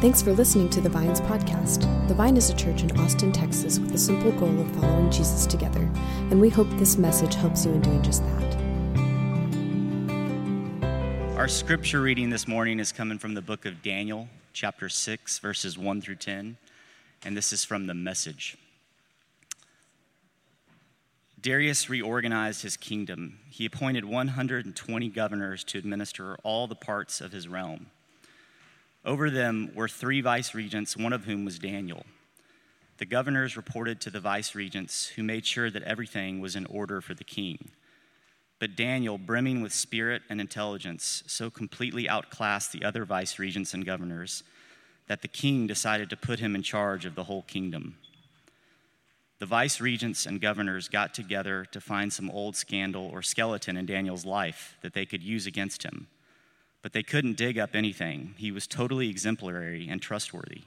Thanks for listening to the Vines podcast. The Vine is a church in Austin, Texas, with the simple goal of following Jesus together, and we hope this message helps you in doing just that. Our scripture reading this morning is coming from the book of Daniel, chapter 6, verses 1 through 10, and this is from the message. Darius reorganized his kingdom. He appointed 120 governors to administer all the parts of his realm. Over them were three vice regents, one of whom was Daniel. The governors reported to the vice regents, who made sure that everything was in order for the king. But Daniel, brimming with spirit and intelligence, so completely outclassed the other vice regents and governors that the king decided to put him in charge of the whole kingdom. The vice regents and governors got together to find some old scandal or skeleton in Daniel's life that they could use against him but they couldn't dig up anything. He was totally exemplary and trustworthy.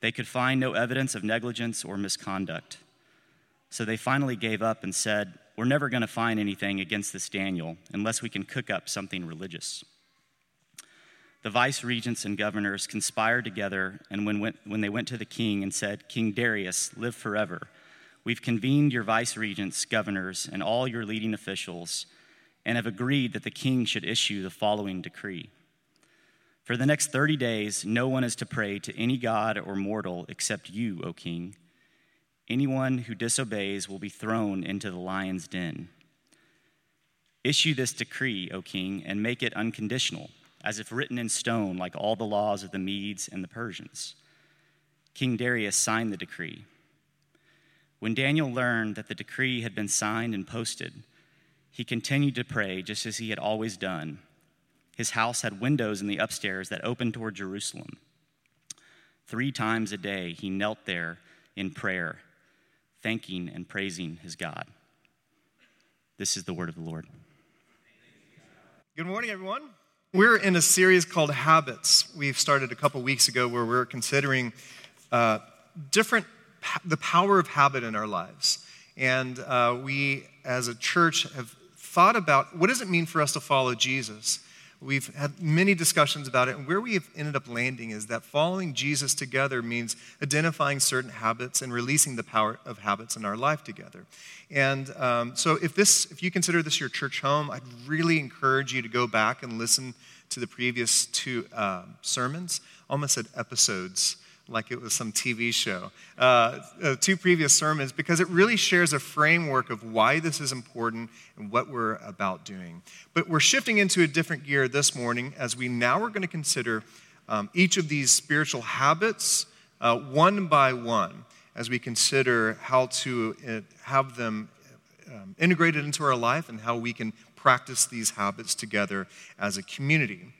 They could find no evidence of negligence or misconduct. So they finally gave up and said, We're never going to find anything against this Daniel unless we can cook up something religious. The vice regents and governors conspired together, and when, went, when they went to the king and said, King Darius, live forever, we've convened your vice regents, governors, and all your leading officials and have agreed that the king should issue the following decree. For the next 30 days, no one is to pray to any god or mortal except you, O king. Anyone who disobeys will be thrown into the lion's den. Issue this decree, O king, and make it unconditional, as if written in stone, like all the laws of the Medes and the Persians. King Darius signed the decree. When Daniel learned that the decree had been signed and posted, he continued to pray just as he had always done. His house had windows in the upstairs that opened toward Jerusalem. Three times a day, he knelt there in prayer, thanking and praising his God. This is the word of the Lord. Good morning, everyone. We're in a series called Habits. We've started a couple weeks ago where we're considering uh, different, the power of habit in our lives. And uh, we, as a church, have thought about what does it mean for us to follow Jesus? We've had many discussions about it, and where we have ended up landing is that following Jesus together means identifying certain habits and releasing the power of habits in our life together. And um, so, if this, if you consider this your church home, I'd really encourage you to go back and listen to the previous two uh, sermons, almost said episodes like it was some TV show, uh, uh, two previous sermons, because it really shares a framework of why this is important and what we're about doing. But we're shifting into a different gear this morning as we now are going to consider um, each of these spiritual habits uh, one by one as we consider how to uh, have them um, integrated into our life and how we can practice these habits together as a community.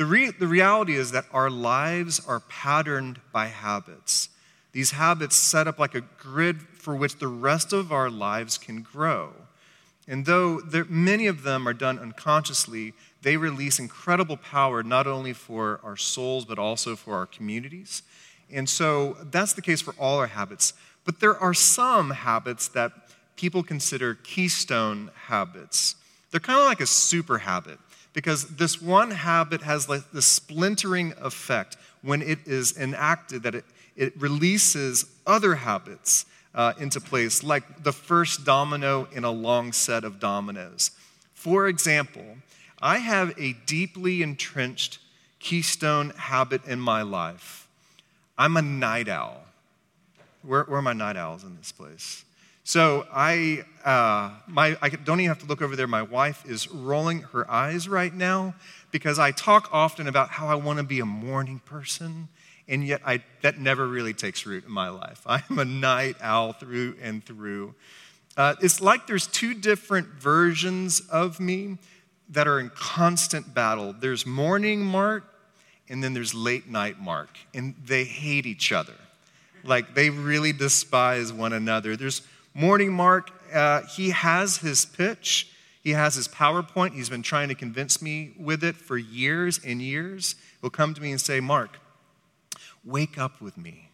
The, re- the reality is that our lives are patterned by habits. These habits set up like a grid for which the rest of our lives can grow. And though there, many of them are done unconsciously, they release incredible power not only for our souls, but also for our communities. And so that's the case for all our habits. But there are some habits that people consider keystone habits. They're kind of like a super habit because this one habit has like the splintering effect when it is enacted that it, it releases other habits uh, into place, like the first domino in a long set of dominoes. For example, I have a deeply entrenched keystone habit in my life. I'm a night owl. Where, where are my night owls in this place? So I, uh, my, I don't even have to look over there. My wife is rolling her eyes right now because I talk often about how I want to be a morning person, and yet I, that never really takes root in my life. I'm a night owl through and through. Uh, it's like there's two different versions of me that are in constant battle. There's morning Mark, and then there's late night Mark, and they hate each other. Like they really despise one another. There's Morning Mark, uh, he has his pitch, he has his PowerPoint. He's been trying to convince me with it for years and years. He'll come to me and say, Mark, wake up with me.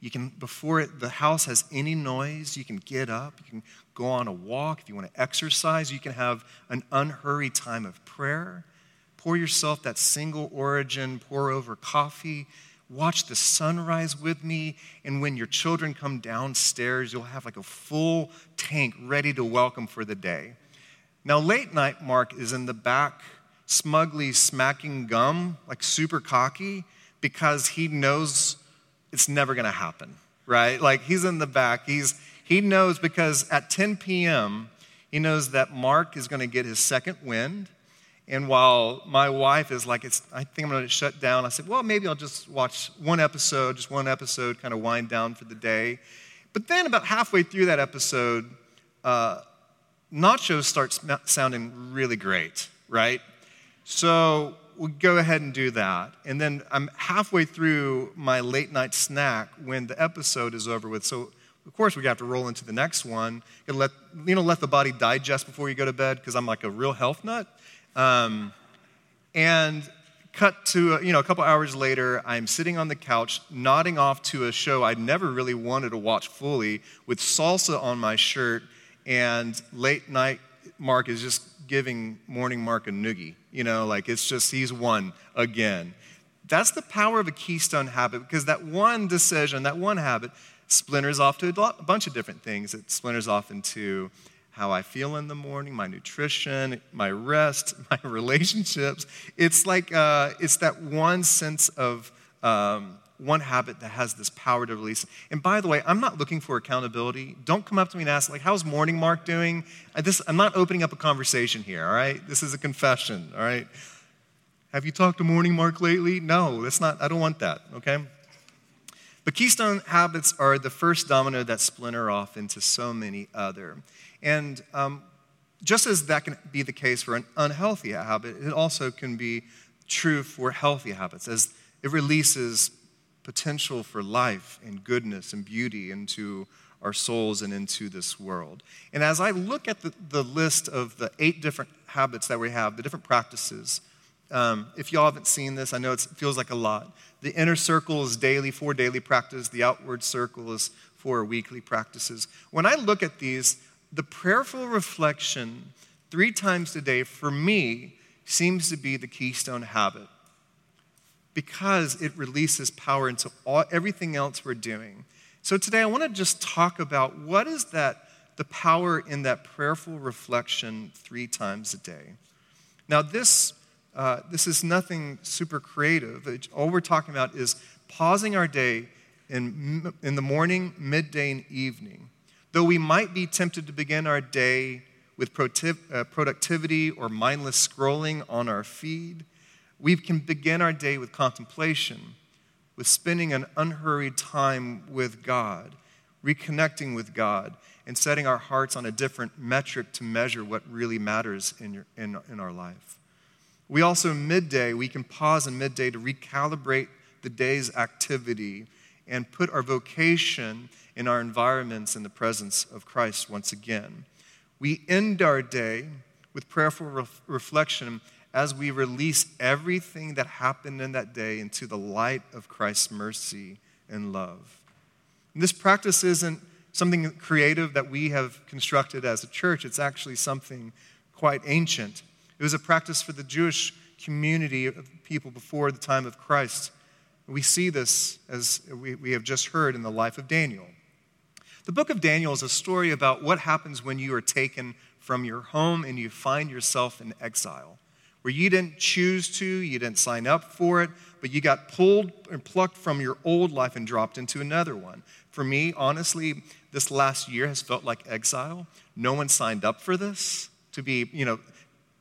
You can, before it, the house has any noise, you can get up, you can go on a walk. If you want to exercise, you can have an unhurried time of prayer. Pour yourself that single origin, pour over coffee. Watch the sunrise with me. And when your children come downstairs, you'll have like a full tank ready to welcome for the day. Now, late night Mark is in the back, smugly smacking gum, like super cocky, because he knows it's never to happen, right? Like he's in the back. He's, he knows because at 10 p.m., he knows that Mark is to get his second wind. And while my wife is like, it's, I think I'm going to shut down, I said, well, maybe I'll just watch one episode, just one episode, kind of wind down for the day. But then about halfway through that episode, uh, nachos start sm- sounding really great, right? So we go ahead and do that. And then I'm halfway through my late night snack when the episode is over with. So of course we have to roll into the next one. You let you know let the body digest before you go to bed because I'm like a real health nut. Um, and cut to you know a couple hours later, I'm sitting on the couch nodding off to a show I'd never really wanted to watch fully with salsa on my shirt and late night Mark is just giving morning Mark a noogie. You know, like it's just he's won again. That's the power of a keystone habit because that one decision, that one habit, splinters off to a bunch of different things. It splinters off into how I feel in the morning, my nutrition, my rest, my relationships. It's like uh, it's that one sense of um, one habit that has this power to release. And by the way, I'm not looking for accountability. Don't come up to me and ask, like, how's morning Mark doing? I, this, I'm not opening up a conversation here, all right? This is a confession, all right? Have you talked to morning Mark lately? No, that's not, I don't want that, okay? But keystone habits are the first domino that splinter off into so many other. And um, just as that can be the case for an unhealthy habit, it also can be true for healthy habits as it releases potential for life and goodness and beauty into our souls and into this world. And as I look at the, the list of the eight different habits that we have, the different practices, um, if y'all haven't seen this, I know it feels like a lot. The inner circle is daily, for daily practice. The outward circle is four weekly practices. When I look at these, the prayerful reflection three times a day for me seems to be the keystone habit because it releases power into all, everything else we're doing. So today I want to just talk about what is that the power in that prayerful reflection three times a day. Now this uh, this is nothing super creative. It, all we're talking about is pausing our day in, in the morning, midday, and evening. Though we might be tempted to begin our day with uh, productivity or mindless scrolling on our feed, we can begin our day with contemplation, with spending an unhurried time with God, reconnecting with God, and setting our hearts on a different metric to measure what really matters in, your, in, in our life. We also, midday, we can pause in midday to recalibrate the day's activity and put our vocation in our environments in the presence of Christ once again. We end our day with prayerful reflection as we release everything that happened in that day into the light of Christ's mercy and love. And this practice isn't something creative that we have constructed as a church, it's actually something quite ancient. It was a practice for the Jewish community of people before the time of Christ. We see this as we, we have just heard in the life of Daniel. The book of Daniel is a story about what happens when you are taken from your home and you find yourself in exile where you didn't choose to, you didn't sign up for it, but you got pulled and plucked from your old life and dropped into another one. For me, honestly, this last year has felt like exile. No one signed up for this to be, you know,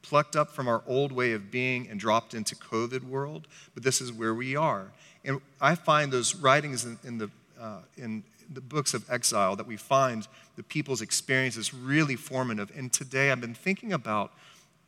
plucked up from our old way of being and dropped into COVID world, but this is where we are. And I find those writings in, in the, uh, in the books of exile that we find the people's experiences really formative. And today I've been thinking about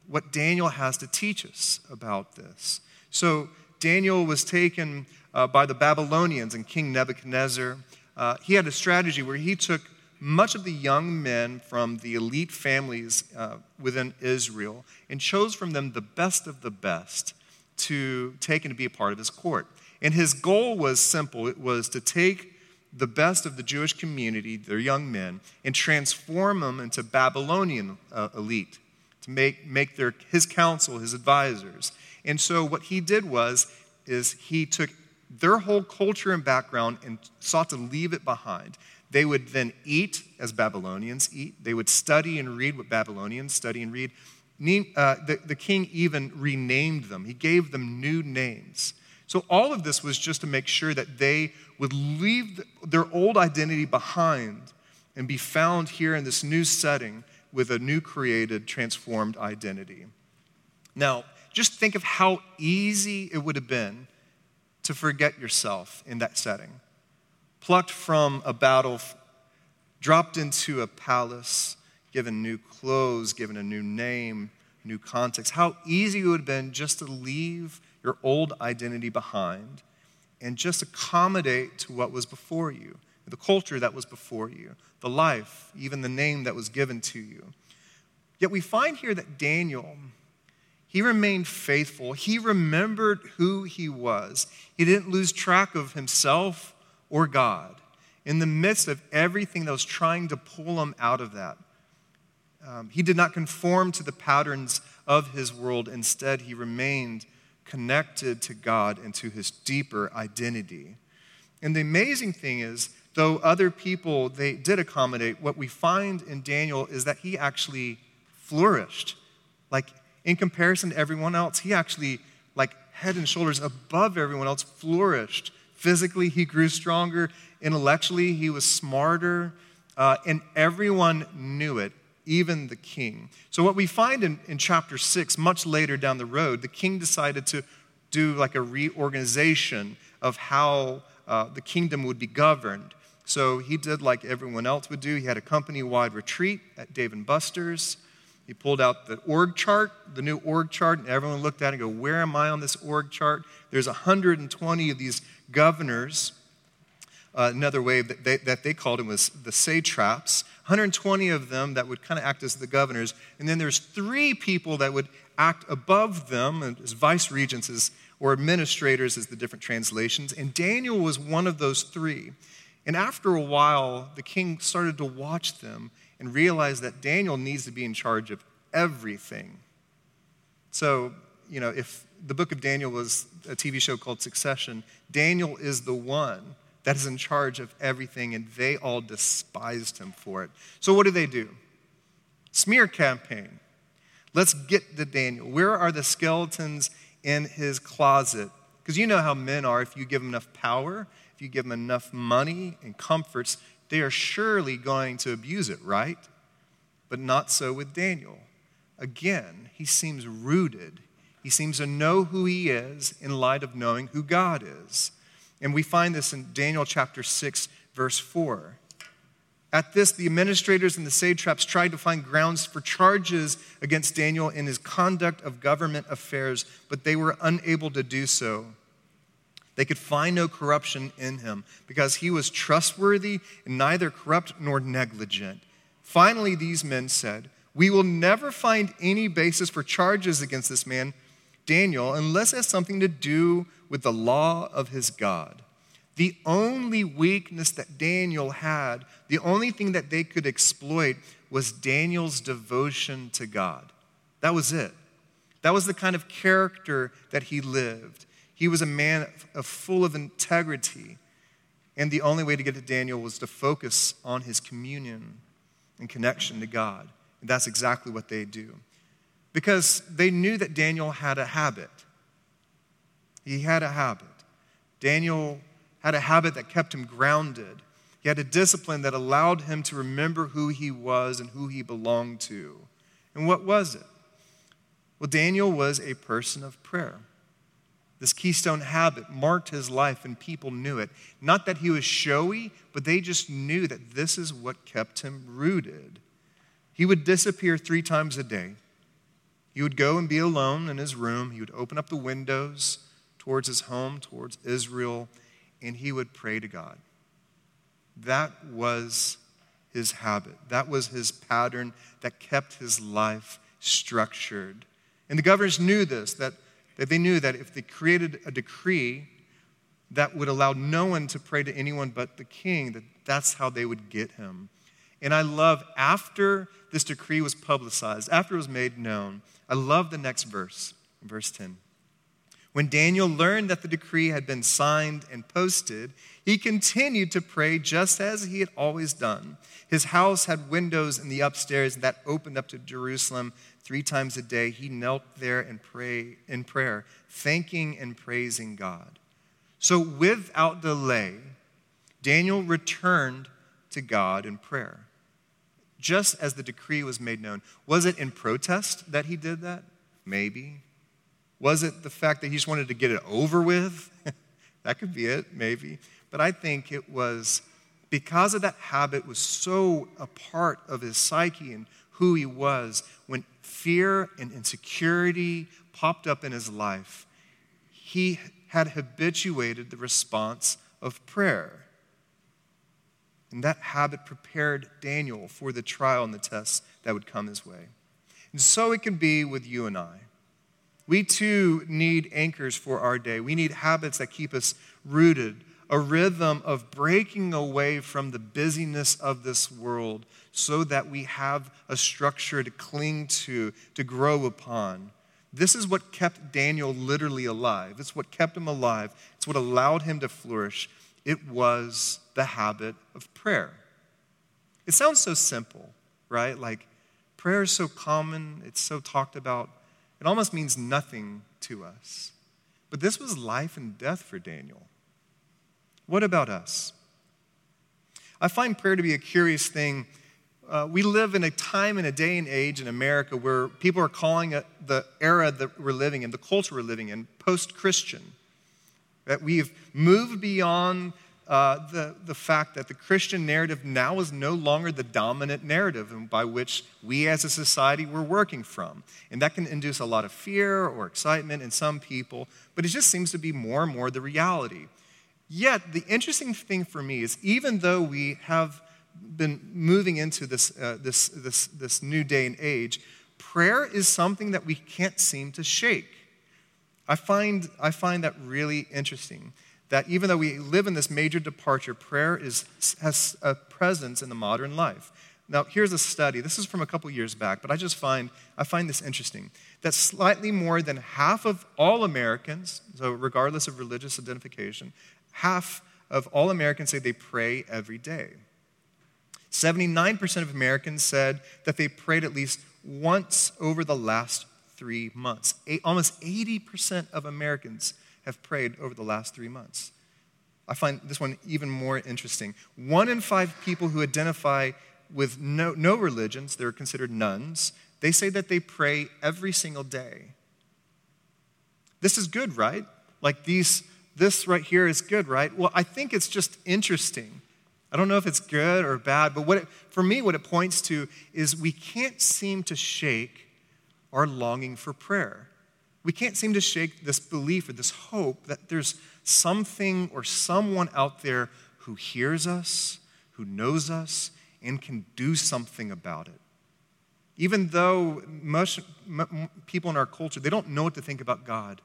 what Daniel has to teach us about this. So, Daniel was taken uh, by the Babylonians and King Nebuchadnezzar. Uh, he had a strategy where he took much of the young men from the elite families uh, within Israel and chose from them the best of the best to take and to be a part of his court. And his goal was simple it was to take the best of the Jewish community, their young men, and transform them into Babylonian uh, elite to make, make their, his council his advisors. And so what he did was, is he took their whole culture and background and sought to leave it behind. They would then eat as Babylonians eat. They would study and read what Babylonians study and read. Uh, the, the king even renamed them, he gave them new names. So, all of this was just to make sure that they would leave their old identity behind and be found here in this new setting with a new created, transformed identity. Now, just think of how easy it would have been to forget yourself in that setting. Plucked from a battle, dropped into a palace, given new clothes, given a new name, new context. How easy it would have been just to leave your old identity behind and just accommodate to what was before you, the culture that was before you, the life, even the name that was given to you. Yet we find here that Daniel, he remained faithful. He remembered who he was. He didn't lose track of himself or God in the midst of everything that was trying to pull him out of that. Um, he did not conform to the patterns of his world. Instead, he remained connected to God and to his deeper identity. And the amazing thing is, though other people they did accommodate, what we find in Daniel is that he actually flourished. Like in comparison to everyone else, he actually like head and shoulders above everyone else flourished. Physically, he grew stronger. Intellectually, he was smarter. Uh, and everyone knew it even the king. So, what we find in, in chapter six, much later down the road, the king decided to do like a reorganization of how uh, the kingdom would be governed. So, he did like everyone else would do. He had a company wide retreat at Dave and Buster's. He pulled out the org chart, the new org chart, and everyone looked at it and go, Where am I on this org chart? There's 120 of these governors. Uh, another way that they, that they called them was the satraps. 120 of them that would kind of act as the governors. And then there's three people that would act above them as vice regents or administrators, as the different translations. And Daniel was one of those three. And after a while, the king started to watch them and realize that Daniel needs to be in charge of everything. So, you know, if the book of Daniel was a TV show called Succession, Daniel is the one that is in charge of everything, and they all despised him for it. So, what do they do? Smear campaign. Let's get to Daniel. Where are the skeletons in his closet? Because you know how men are. If you give them enough power, if you give them enough money and comforts, they are surely going to abuse it, right? But not so with Daniel. Again, he seems rooted. He seems to know who he is in light of knowing who God is. And we find this in Daniel chapter 6, verse 4. At this, the administrators and the satraps tried to find grounds for charges against Daniel in his conduct of government affairs, but they were unable to do so. They could find no corruption in him because he was trustworthy and neither corrupt nor negligent. Finally, these men said, We will never find any basis for charges against this man, Daniel, unless it has something to do with the law of his God. The only weakness that Daniel had, the only thing that they could exploit was Daniel's devotion to God. That was it. That was the kind of character that he lived. He was a man of full of integrity. And the only way to get to Daniel was to focus on his communion and connection to God. And that's exactly what they do. Because they knew that Daniel had a habit. He had a habit. Daniel had a habit that kept him grounded. He had a discipline that allowed him to remember who he was and who he belonged to. And what was it? Well, Daniel was a person of prayer. This keystone habit marked his life, and people knew it. Not that he was showy, but they just knew that this is what kept him rooted. He would disappear three times a day. He would go and be alone in his room. He would open up the windows towards his home, towards Israel, and he would pray to God. That was his habit. That was his pattern that kept his life structured. And the governors knew this, that, that they knew that if they created a decree that would allow no one to pray to anyone but the king, that that's how they would get him. And I love after this decree was publicized, after it was made known, I love the next verse, verse 10. When Daniel learned that the decree had been signed and posted, he continued to pray just as he had always done. His house had windows in the upstairs that opened up to Jerusalem three times a day. He knelt there and pray in prayer, thanking and praising God. So without delay, Daniel returned to God in prayer. Just as the decree was made known. Was it in protest that he did that? Maybe. Was it the fact that he just wanted to get it over with? that could be it, maybe. But I think it was because of that habit was so a part of his psyche and who he was when fear and insecurity popped up in his life. He had habituated the response of prayer. And that habit prepared daniel for the trial and the tests that would come his way. And so it can be with you and i. We too need anchors for our day. We need habits that keep us rooted, a rhythm of breaking away from the busyness of this world so that we have a structure to cling to, to grow upon. This is what kept Daniel literally alive. It's what kept him alive. It's what allowed him to flourish. It was the habit of prayer. It sounds so simple, right? Like prayer is so common, it's so talked about. It almost means nothing to us. But this was life and death for Daniel. What about us? I find prayer to be a curious thing. Uh, we live in a time and a day and age in America where people are calling it the era that we're living in, the culture we're living in, post Christian. That we've moved beyond uh, the, the fact that the Christian narrative now is no longer the dominant narrative by which we as a society were working from. And that can induce a lot of fear or excitement in some people, but it just seems to be more and more the reality. Yet, the interesting thing for me is even though we have been moving into this, uh, this, this, this new day and age, prayer is something that we can't seem to shake. I find, I find that really interesting that even though we live in this major departure, prayer is, has a presence in the modern life. Now, here's a study. This is from a couple years back, but I just find I find this interesting. That slightly more than half of all Americans, so regardless of religious identification, half of all Americans say they pray every day. 79% of Americans said that they prayed at least once over the last three months. almost 80% of Americans have prayed over the last three months. I find this one even more interesting. One in five people who identify with no, no religions, they're considered nones, they say that they pray every single day. This is good, right? Like these, this right here is good, right? Well, I think it's just interesting. I don't know if it's good or bad, but what it, for me, what it points to is we can't seem to shake our longing for prayer we can't seem to shake this belief or this hope that there's something or someone out there who hears us, who knows us, and can do something about it. Even though most people in our culture, they don't know what to think about God.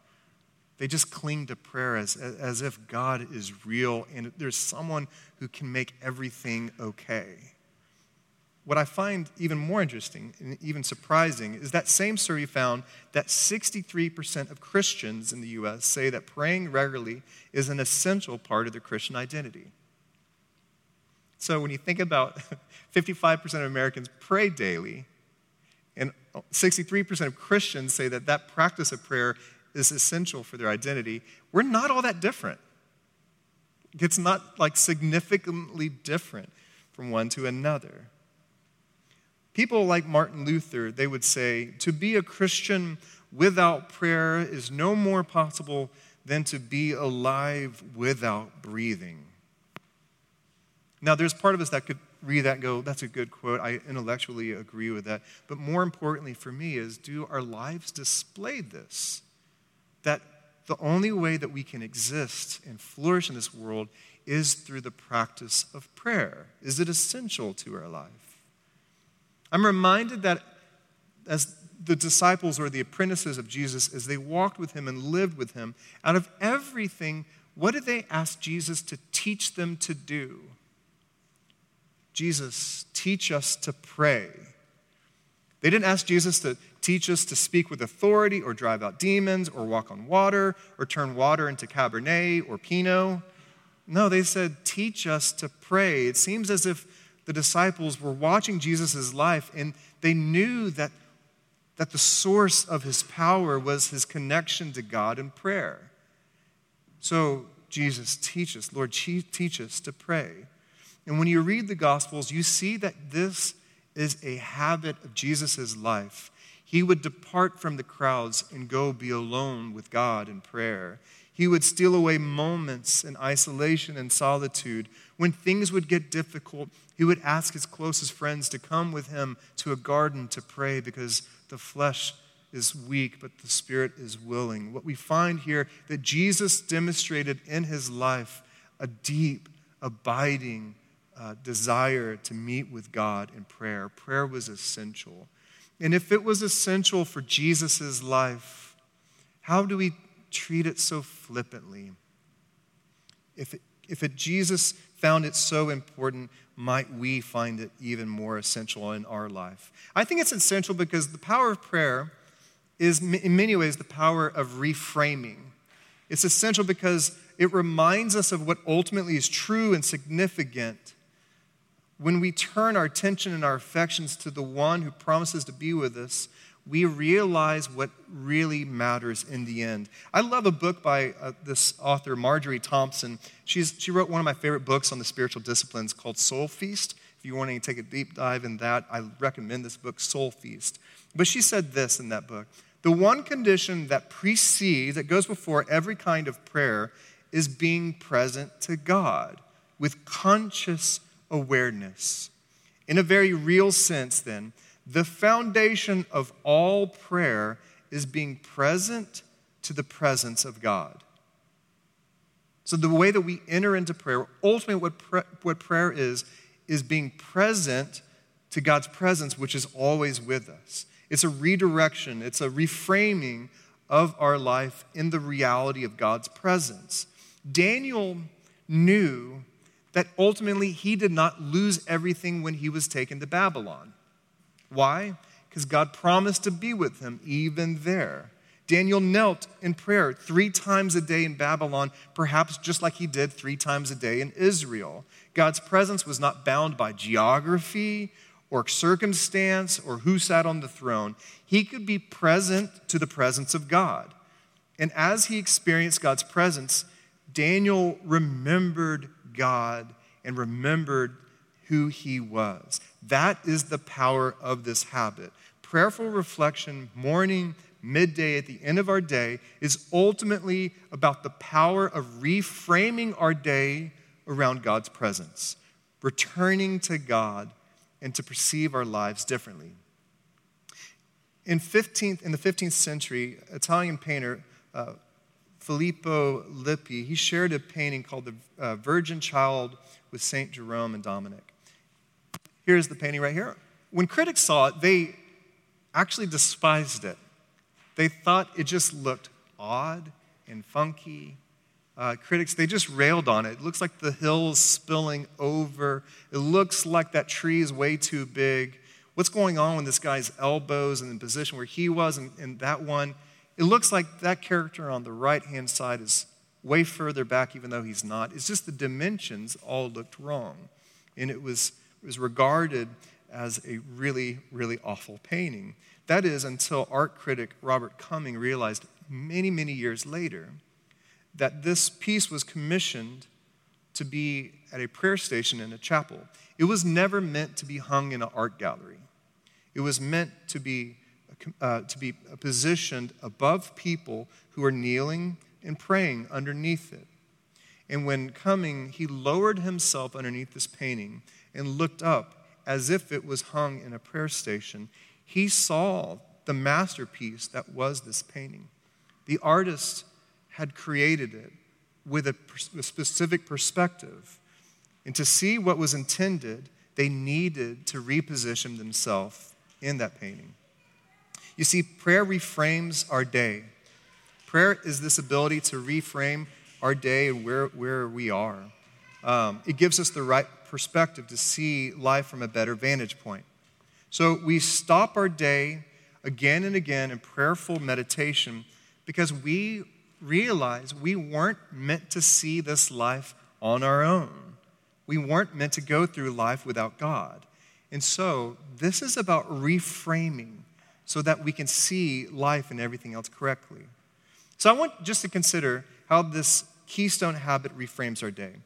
They just cling to prayer as, as if God is real and there's someone who can make everything okay. What I find even more interesting and even surprising is that same survey found that 63% of Christians in the US say that praying regularly is an essential part of their Christian identity. So when you think about 55% of Americans pray daily, and 63% of Christians say that that practice of prayer is essential for their identity, we're not all that different. It's not like significantly different from one to another. People like Martin Luther, they would say, to be a Christian without prayer is no more possible than to be alive without breathing. Now, there's part of us that could read that and go, that's a good quote. I intellectually agree with that. But more importantly for me is, do our lives display this? That the only way that we can exist and flourish in this world is through the practice of prayer. Is it essential to our life? I'm reminded that as the disciples or the apprentices of Jesus, as they walked with him and lived with him, out of everything, what did they ask Jesus to teach them to do? Jesus, teach us to pray. They didn't ask Jesus to teach us to speak with authority or drive out demons or walk on water or turn water into Cabernet or Pinot. No, they said, teach us to pray. It seems as if the disciples were watching Jesus' life and they knew that, that the source of his power was his connection to God in prayer. So, Jesus, teach us, Lord, teach us to pray. And when you read the Gospels, you see that this is a habit of Jesus' life. He would depart from the crowds and go be alone with God in prayer. He would steal away moments in isolation and solitude. When things would get difficult, he would ask his closest friends to come with him to a garden to pray because the flesh is weak, but the spirit is willing. What we find here that Jesus demonstrated in his life a deep, abiding uh, desire to meet with God in prayer. Prayer was essential. And if it was essential for Jesus' life, how do we treat it so flippantly? If, it, if it, Jesus found it so important, might we find it even more essential in our life? I think it's essential because the power of prayer is, in many ways, the power of reframing. It's essential because it reminds us of what ultimately is true and significant when we turn our attention and our affections to the one who promises to be with us, we realize what really matters in the end. I love a book by uh, this author, Marjorie Thompson. She's, she wrote one of my favorite books on the spiritual disciplines called Soul Feast. If you want to take a deep dive in that, I recommend this book, Soul Feast. But she said this in that book The one condition that precedes, that goes before every kind of prayer, is being present to God with conscious awareness. In a very real sense, then, the foundation of all prayer is being present to the presence of God. So, the way that we enter into prayer, ultimately, what, pra- what prayer is, is being present to God's presence, which is always with us. It's a redirection, it's a reframing of our life in the reality of God's presence. Daniel knew that ultimately he did not lose everything when he was taken to Babylon. Why? Because God promised to be with him even there. Daniel knelt in prayer three times a day in Babylon, perhaps just like he did three times a day in Israel. God's presence was not bound by geography or circumstance or who sat on the throne. He could be present to the presence of God. And as he experienced God's presence, Daniel remembered God and remembered who he was. That is the power of this habit. Prayerful reflection, morning, midday, at the end of our day, is ultimately about the power of reframing our day around God's presence, returning to God, and to perceive our lives differently. In, 15th, in the 15th century, Italian painter uh, Filippo Lippi, he shared a painting called The uh, Virgin Child with St. Jerome and Dominic. Here's the painting right here. When critics saw it, they actually despised it. They thought it just looked odd and funky. Uh, critics, they just railed on it. It looks like the hill's spilling over. It looks like that tree is way too big. What's going on with this guy's elbows and the position where he was and, and that one? It looks like that character on the right hand side is way further back, even though he's not. It's just the dimensions all looked wrong. And it was, it was regarded as a really, really awful painting. That is until art critic Robert Cumming realized many, many years later that this piece was commissioned to be at a prayer station in a chapel. It was never meant to be hung in an art gallery. It was meant to be uh, to be positioned above people who are kneeling and praying underneath it. And when Cumming, he lowered himself underneath this painting and looked up as if it was hung in a prayer station. He saw the masterpiece that was this painting. The artist had created it with a, a specific perspective. And to see what was intended, they needed to reposition themselves in that painting. You see, prayer reframes our day. Prayer is this ability to reframe our day and where, where we are. Um, it gives us the right perspective to see life from a better vantage point. So we stop our day again and again in prayerful meditation because we realize we weren't meant to see this life on our own. We weren't meant to go through life without God. And so this is about reframing so that we can see life and everything else correctly. So I want just to consider how this keystone habit reframes our day.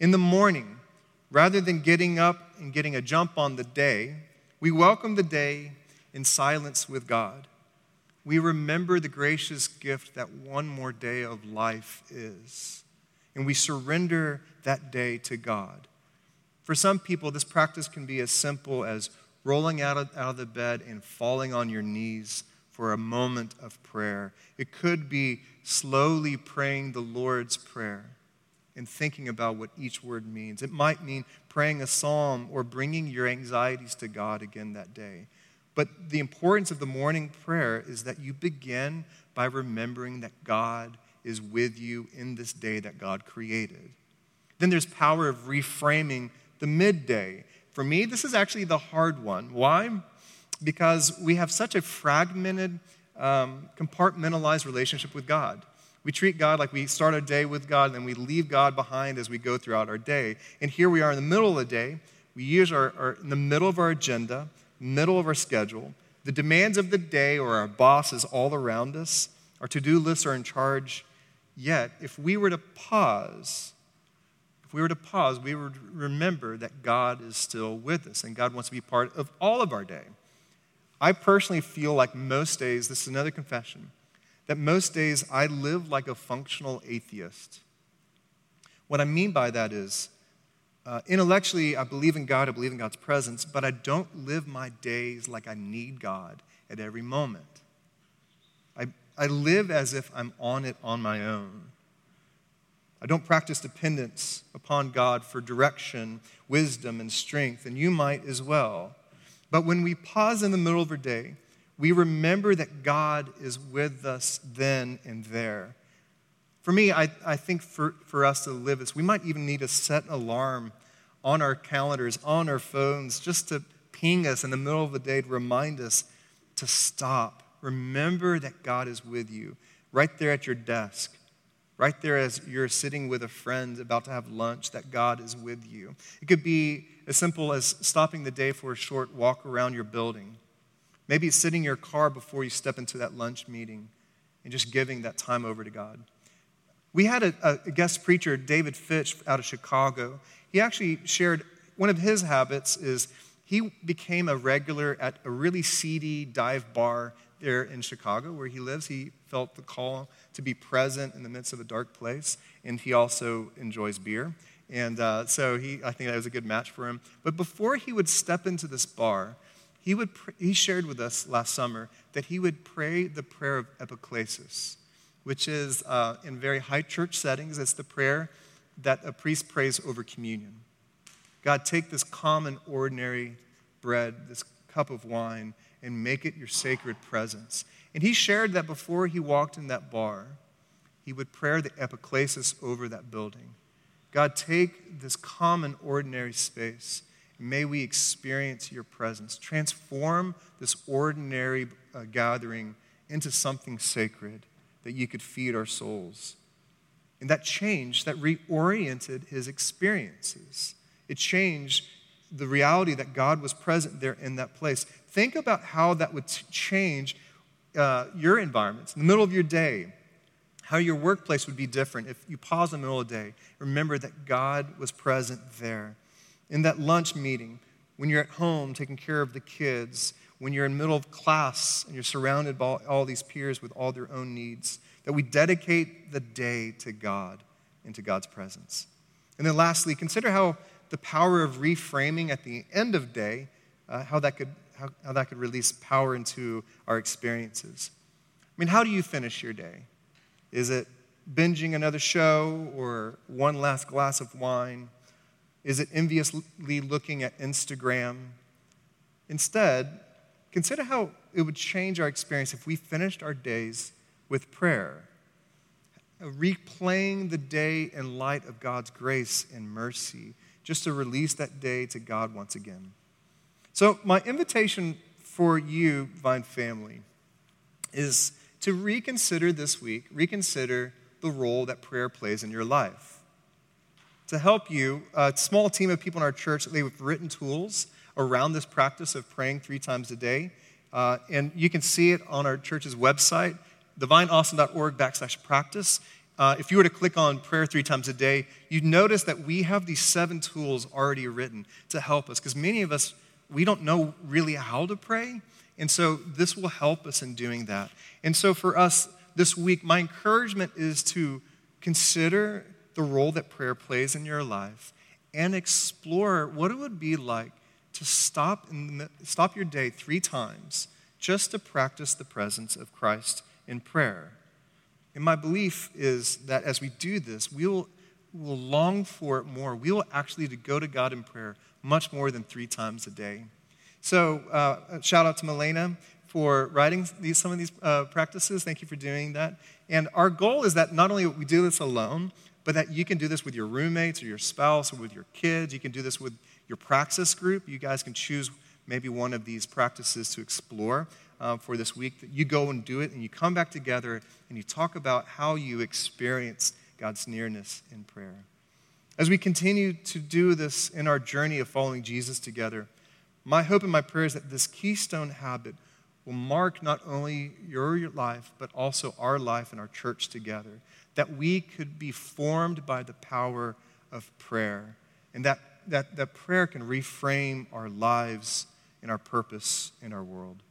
In the morning, rather than getting up and getting a jump on the day, we welcome the day in silence with God. We remember the gracious gift that one more day of life is. And we surrender that day to God. For some people, this practice can be as simple as rolling out of, out of the bed and falling on your knees for a moment of prayer. It could be slowly praying the Lord's Prayer and thinking about what each word means. It might mean praying a psalm or bringing your anxieties to God again that day. But the importance of the morning prayer is that you begin by remembering that God is with you in this day that God created. Then there's power of reframing the midday. For me, this is actually the hard one. Why? Because we have such a fragmented, um, compartmentalized relationship with God. We treat God like we start our day with God and then we leave God behind as we go throughout our day. And here we are in the middle of the day. We use our, our in the middle of our agenda, middle of our schedule. The demands of the day or our bosses all around us, our to do lists are in charge. Yet, if we were to pause, if we were to pause, we would remember that God is still with us and God wants to be part of all of our day. I personally feel like most days, this is another confession that most days I live like a functional atheist. What I mean by that is, uh, intellectually, I believe in God, I believe in God's presence, but I don't live my days like I need God at every moment. I, I live as if I'm on it on my own. I don't practice dependence upon God for direction, wisdom, and strength, and you might as well. But when we pause in the middle of our day we remember that God is with us then and there. For me, I, I think for, for us to live this, we might even need to set an alarm on our calendars, on our phones, just to ping us in the middle of the day to remind us to stop. Remember that God is with you right there at your desk, right there as you're sitting with a friend about to have lunch, that God is with you. It could be as simple as stopping the day for a short walk around your building Maybe it's sitting in your car before you step into that lunch meeting and just giving that time over to God. We had a, a guest preacher, David Fitch, out of Chicago. He actually shared one of his habits is he became a regular at a really seedy dive bar there in Chicago where he lives. He felt the call to be present in the midst of a dark place, and he also enjoys beer. And uh, so he, I think that was a good match for him. But before he would step into this bar, he, would, he shared with us last summer that he would pray the prayer of epiclesis, which is uh, in very high church settings, it's the prayer that a priest prays over communion. God, take this common, ordinary bread, this cup of wine, and make it your sacred presence. And he shared that before he walked in that bar, he would pray the epiclesis over that building. God, take this common, ordinary space May we experience your presence. Transform this ordinary uh, gathering into something sacred that you could feed our souls. And that changed, that reoriented his experiences. It changed the reality that God was present there in that place. Think about how that would change uh, your environments in the middle of your day, how your workplace would be different if you pause in the middle of the day. Remember that God was present there in that lunch meeting, when you're at home taking care of the kids, when you're in middle of class and you're surrounded by all these peers with all their own needs, that we dedicate the day to God and to God's presence. And then lastly, consider how the power of reframing at the end of day, uh, how, that could, how, how that could release power into our experiences. I mean, how do you finish your day? Is it binging another show or one last glass of wine? Is it enviously looking at Instagram? Instead, consider how it would change our experience if we finished our days with prayer, replaying the day in light of God's grace and mercy, just to release that day to God once again. So, my invitation for you, Vine family, is to reconsider this week, reconsider the role that prayer plays in your life. To help you, a small team of people in our church, they've written tools around this practice of praying three times a day. Uh, and you can see it on our church's website, thevineaustin.org backslash practice. Uh, if you were to click on prayer three times a day, you'd notice that we have these seven tools already written to help us because many of us, we don't know really how to pray. And so this will help us in doing that. And so for us this week, my encouragement is to consider the role that prayer plays in your life and explore what it would be like to stop, the, stop your day three times just to practice the presence of Christ in prayer. And my belief is that as we do this, we will, will long for it more. We will actually to go to God in prayer much more than three times a day. So, uh, shout out to Milena for writing these, some of these uh, practices. Thank you for doing that. And our goal is that not only we do this alone, but that you can do this with your roommates or your spouse or with your kids. You can do this with your praxis group. You guys can choose maybe one of these practices to explore uh, for this week. That You go and do it, and you come back together and you talk about how you experience God's nearness in prayer. As we continue to do this in our journey of following Jesus together, my hope and my prayer is that this keystone habit will mark not only your life, but also our life and our church together. That we could be formed by the power of prayer, and that, that, that prayer can reframe our lives and our purpose in our world.